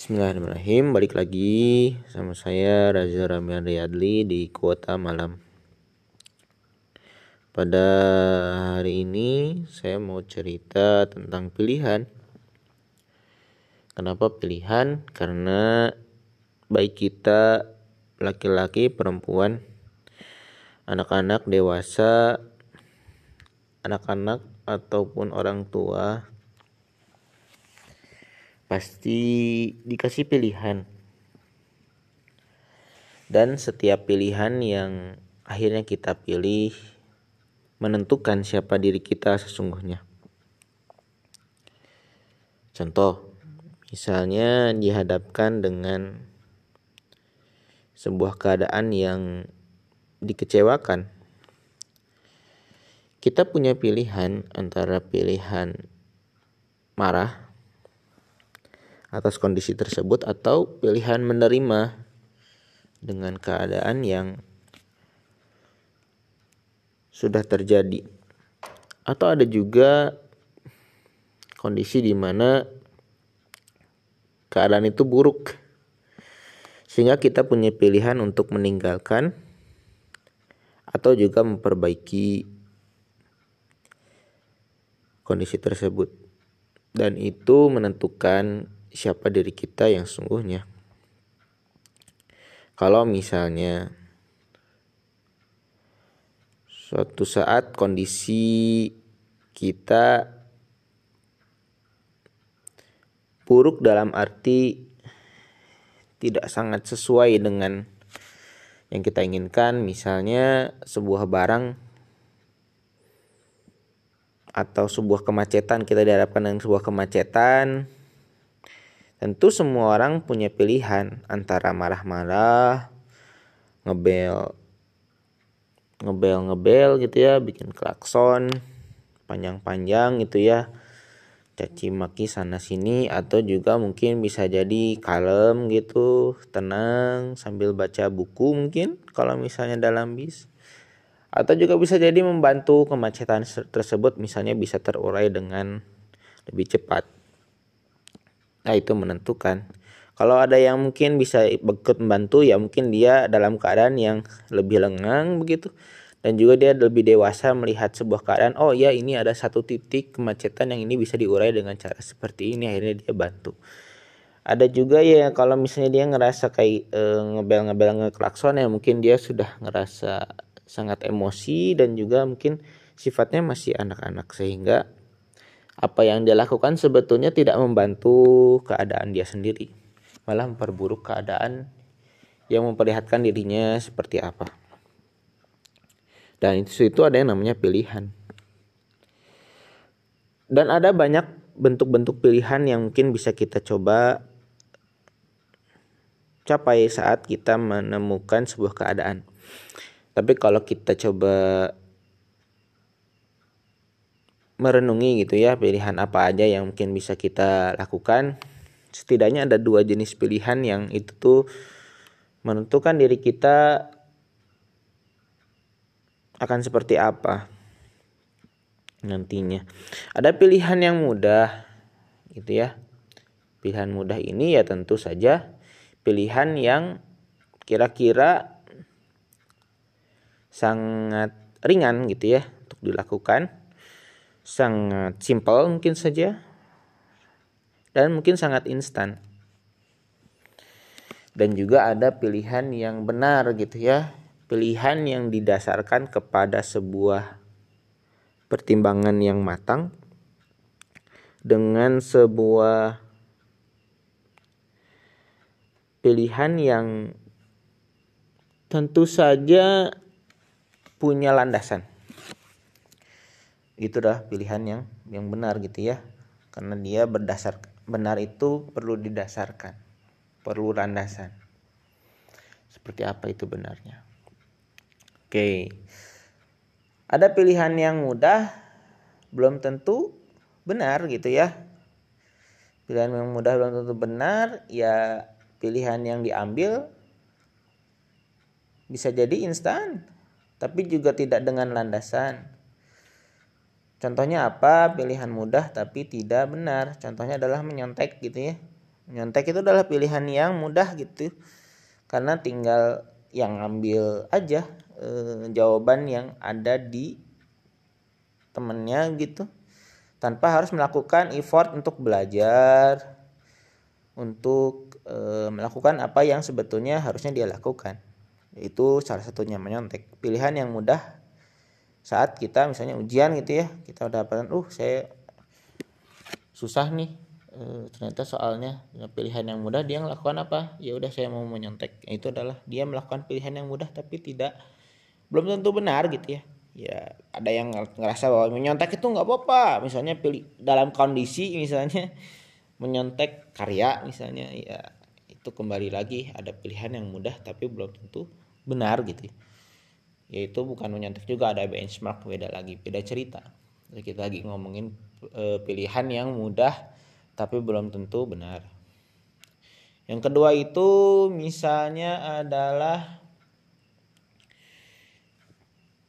Bismillahirrahmanirrahim. Balik lagi sama saya Raza Ramian Riyadli di Kuota Malam. Pada hari ini saya mau cerita tentang pilihan. Kenapa pilihan? Karena baik kita laki-laki, perempuan Anak-anak, dewasa Anak-anak ataupun orang tua pasti dikasih pilihan. Dan setiap pilihan yang akhirnya kita pilih menentukan siapa diri kita sesungguhnya. Contoh misalnya dihadapkan dengan sebuah keadaan yang dikecewakan. Kita punya pilihan antara pilihan marah atas kondisi tersebut atau pilihan menerima dengan keadaan yang sudah terjadi. Atau ada juga kondisi di mana keadaan itu buruk sehingga kita punya pilihan untuk meninggalkan atau juga memperbaiki kondisi tersebut. Dan itu menentukan siapa diri kita yang sungguhnya. Kalau misalnya suatu saat kondisi kita buruk dalam arti tidak sangat sesuai dengan yang kita inginkan, misalnya sebuah barang atau sebuah kemacetan kita dihadapkan dengan sebuah kemacetan Tentu semua orang punya pilihan antara marah-marah, ngebel, ngebel ngebel gitu ya, bikin klakson panjang-panjang gitu ya, caci maki sana sini atau juga mungkin bisa jadi kalem gitu, tenang sambil baca buku mungkin kalau misalnya dalam bis atau juga bisa jadi membantu kemacetan tersebut misalnya bisa terurai dengan lebih cepat. Nah itu menentukan. Kalau ada yang mungkin bisa ikut membantu ya mungkin dia dalam keadaan yang lebih lengang begitu. Dan juga dia lebih dewasa melihat sebuah keadaan oh ya ini ada satu titik kemacetan yang ini bisa diurai dengan cara seperti ini akhirnya dia bantu. Ada juga ya kalau misalnya dia ngerasa kayak e, ngebel-ngebel ngeklakson ya mungkin dia sudah ngerasa sangat emosi dan juga mungkin sifatnya masih anak-anak. Sehingga apa yang dia lakukan sebetulnya tidak membantu keadaan dia sendiri, malah memperburuk keadaan yang memperlihatkan dirinya seperti apa. Dan itu itu ada yang namanya pilihan. Dan ada banyak bentuk-bentuk pilihan yang mungkin bisa kita coba capai saat kita menemukan sebuah keadaan. Tapi kalau kita coba merenungi gitu ya pilihan apa aja yang mungkin bisa kita lakukan. Setidaknya ada dua jenis pilihan yang itu tuh menentukan diri kita akan seperti apa nantinya. Ada pilihan yang mudah gitu ya. Pilihan mudah ini ya tentu saja pilihan yang kira-kira sangat ringan gitu ya untuk dilakukan sangat simpel mungkin saja. Dan mungkin sangat instan. Dan juga ada pilihan yang benar gitu ya. Pilihan yang didasarkan kepada sebuah pertimbangan yang matang dengan sebuah pilihan yang tentu saja punya landasan itu dah pilihan yang yang benar gitu ya. Karena dia berdasar benar itu perlu didasarkan perlu landasan. Seperti apa itu benarnya? Oke. Ada pilihan yang mudah belum tentu benar gitu ya. Pilihan yang mudah belum tentu benar ya pilihan yang diambil bisa jadi instan tapi juga tidak dengan landasan Contohnya apa? Pilihan mudah tapi tidak benar. Contohnya adalah menyontek gitu ya. nyontek itu adalah pilihan yang mudah gitu karena tinggal yang ambil aja e, jawaban yang ada di temennya gitu tanpa harus melakukan effort untuk belajar untuk e, melakukan apa yang sebetulnya harusnya dia lakukan itu salah satunya menyontek pilihan yang mudah saat kita misalnya ujian gitu ya kita udah uh saya susah nih e, ternyata soalnya pilihan yang mudah dia melakukan apa? Ya udah saya mau menyontek. Itu adalah dia melakukan pilihan yang mudah tapi tidak belum tentu benar gitu ya. Ya ada yang ngerasa bahwa menyontek itu nggak apa-apa. Misalnya pilih dalam kondisi misalnya menyontek karya misalnya ya itu kembali lagi ada pilihan yang mudah tapi belum tentu benar gitu yaitu bukan menyontek juga ada benchmark beda lagi beda cerita. Jadi kita lagi ngomongin e, pilihan yang mudah tapi belum tentu benar. Yang kedua itu misalnya adalah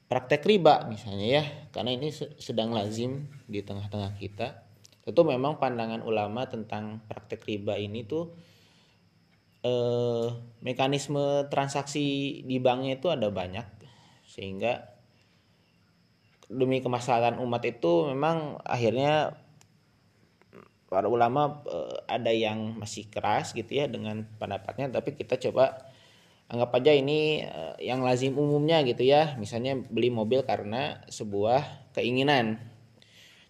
praktek riba misalnya ya. Karena ini sedang lazim di tengah-tengah kita. Tentu memang pandangan ulama tentang praktek riba ini tuh eh, mekanisme transaksi di banknya itu ada banyak sehingga demi kemaslahatan umat itu memang akhirnya para ulama eh, ada yang masih keras gitu ya dengan pendapatnya. Tapi kita coba anggap aja ini uh, yang lazim umumnya gitu ya. Misalnya beli mobil karena sebuah keinginan.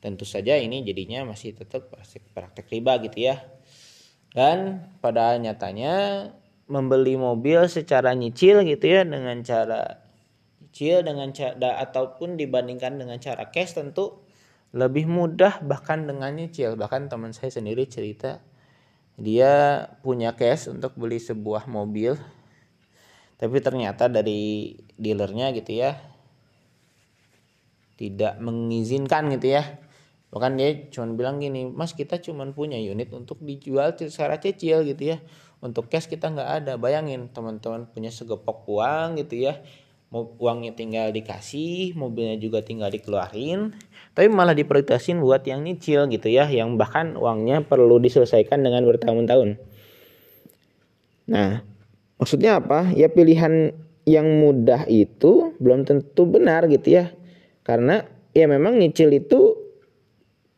Tentu saja ini jadinya masih tetap praktek, praktek riba gitu ya. Dan pada nyatanya membeli mobil secara nyicil gitu ya dengan cara nyicil dengan cara ataupun dibandingkan dengan cara cash tentu lebih mudah bahkan dengan nyicil. Bahkan teman saya sendiri cerita dia punya cash untuk beli sebuah mobil tapi ternyata dari dealernya gitu ya tidak mengizinkan gitu ya. Bahkan dia cuma bilang gini mas kita cuma punya unit untuk dijual secara cicil gitu ya. Untuk cash kita nggak ada. Bayangin teman-teman punya segepok uang gitu ya uangnya tinggal dikasih mobilnya juga tinggal dikeluarin tapi malah diprioritasin buat yang nyicil gitu ya yang bahkan uangnya perlu diselesaikan dengan bertahun-tahun nah Maksudnya apa? Ya pilihan yang mudah itu belum tentu benar gitu ya. Karena ya memang nyicil itu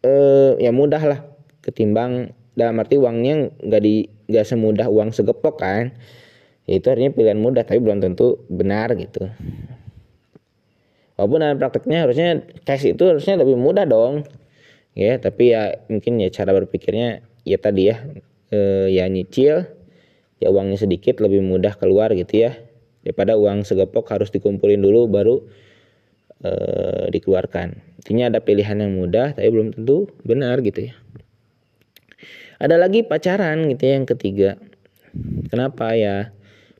eh, ya mudah lah ketimbang dalam arti uangnya nggak di nggak semudah uang segepok kan. Ya, itu artinya pilihan mudah tapi belum tentu benar gitu. Walaupun dalam prakteknya harusnya cash itu harusnya lebih mudah dong. Ya, tapi ya mungkin ya cara berpikirnya ya tadi ya eh, ya nyicil ya uangnya sedikit lebih mudah keluar gitu ya. Daripada uang segepok harus dikumpulin dulu baru e, dikeluarkan. Intinya ada pilihan yang mudah tapi belum tentu benar gitu ya. Ada lagi pacaran gitu ya yang ketiga. Kenapa ya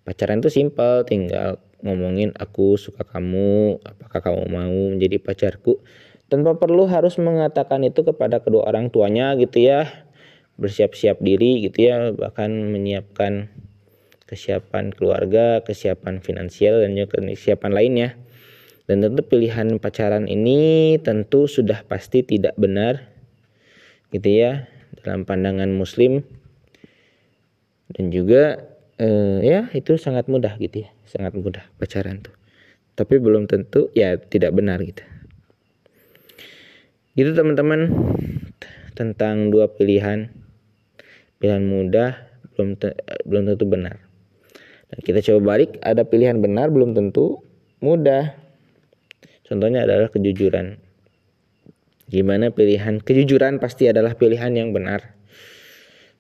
pacaran itu simpel tinggal ngomongin aku suka kamu apakah kamu mau menjadi pacarku? Tanpa perlu harus mengatakan itu kepada kedua orang tuanya gitu ya. Bersiap-siap diri gitu ya bahkan menyiapkan kesiapan keluarga, kesiapan finansial dan juga kesiapan lainnya. Dan tentu pilihan pacaran ini tentu sudah pasti tidak benar gitu ya dalam pandangan muslim. Dan juga eh, ya itu sangat mudah gitu ya sangat mudah pacaran tuh tapi belum tentu ya tidak benar gitu gitu teman-teman tentang dua pilihan pilihan mudah belum belum tentu benar. Dan kita coba balik, ada pilihan benar belum tentu mudah. Contohnya adalah kejujuran. Gimana pilihan kejujuran pasti adalah pilihan yang benar.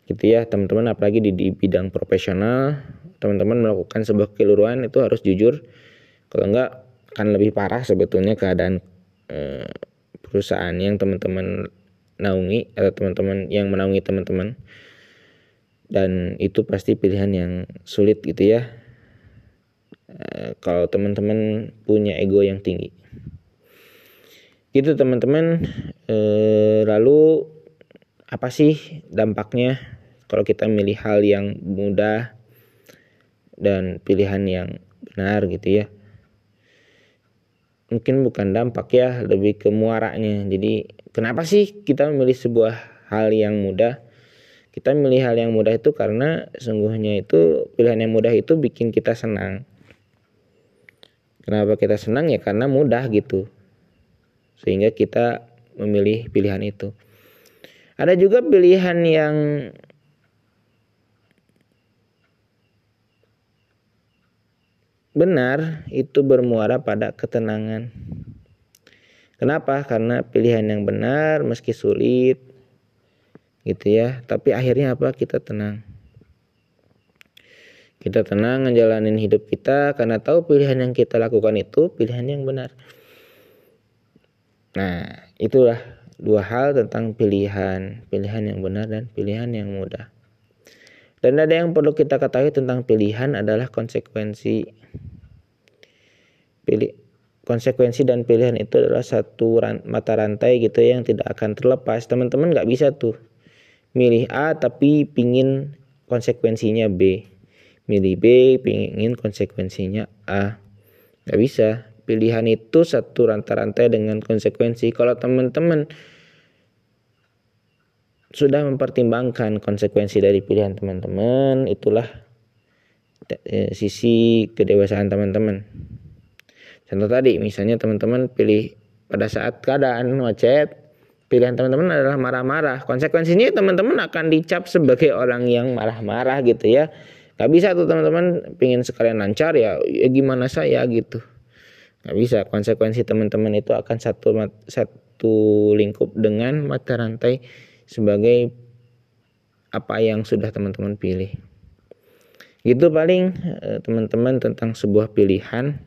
Gitu ya, teman-teman apalagi di, di bidang profesional, teman-teman melakukan sebuah keliruan itu harus jujur. Kalau enggak akan lebih parah sebetulnya keadaan eh, perusahaan yang teman-teman naungi atau teman-teman yang menaungi teman-teman. Dan itu pasti pilihan yang sulit gitu ya. E, kalau teman-teman punya ego yang tinggi. Gitu teman-teman. E, lalu apa sih dampaknya kalau kita milih hal yang mudah dan pilihan yang benar gitu ya? Mungkin bukan dampak ya lebih ke muaranya. Jadi kenapa sih kita memilih sebuah hal yang mudah? Kita milih hal yang mudah itu karena sungguhnya itu pilihan yang mudah itu bikin kita senang. Kenapa kita senang? Ya karena mudah gitu. Sehingga kita memilih pilihan itu ada juga pilihan yang benar itu bermuara pada ketenangan. Kenapa? Karena pilihan yang benar meski sulit gitu ya, tapi akhirnya apa? Kita tenang. Kita tenang ngejalanin hidup kita karena tahu pilihan yang kita lakukan itu pilihan yang benar. Nah, itulah dua hal tentang pilihan, pilihan yang benar dan pilihan yang mudah. Dan ada yang perlu kita ketahui tentang pilihan adalah konsekuensi. Pilih konsekuensi dan pilihan itu adalah satu ran, mata rantai gitu ya yang tidak akan terlepas. Teman-teman nggak bisa tuh milih A tapi pingin konsekuensinya B. Milih B pingin konsekuensinya A. Nggak bisa. Pilihan itu satu rantai-rantai dengan konsekuensi. Kalau teman-teman sudah mempertimbangkan konsekuensi dari pilihan teman-teman, itulah eh, sisi kedewasaan teman-teman. Contoh tadi, misalnya teman-teman pilih pada saat keadaan macet, pilihan teman-teman adalah marah-marah. Konsekuensinya teman-teman akan dicap sebagai orang yang marah-marah gitu ya. Gak bisa tuh teman-teman pingin sekalian lancar ya, ya gimana saya gitu. Gak bisa. Konsekuensi teman-teman itu akan satu satu lingkup dengan mata rantai sebagai apa yang sudah teman-teman pilih. Itu paling eh, teman-teman tentang sebuah pilihan.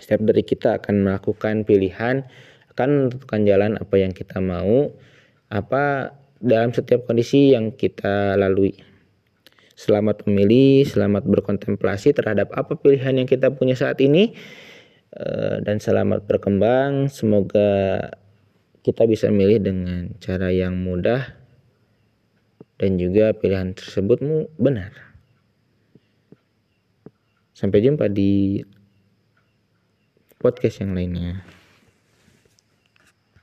Setiap dari kita akan melakukan pilihan, akan menentukan jalan apa yang kita mau, apa dalam setiap kondisi yang kita lalui. Selamat memilih, selamat berkontemplasi terhadap apa pilihan yang kita punya saat ini, eh, dan selamat berkembang. Semoga kita bisa milih dengan cara yang mudah dan juga pilihan tersebut benar. Sampai jumpa di podcast yang lainnya.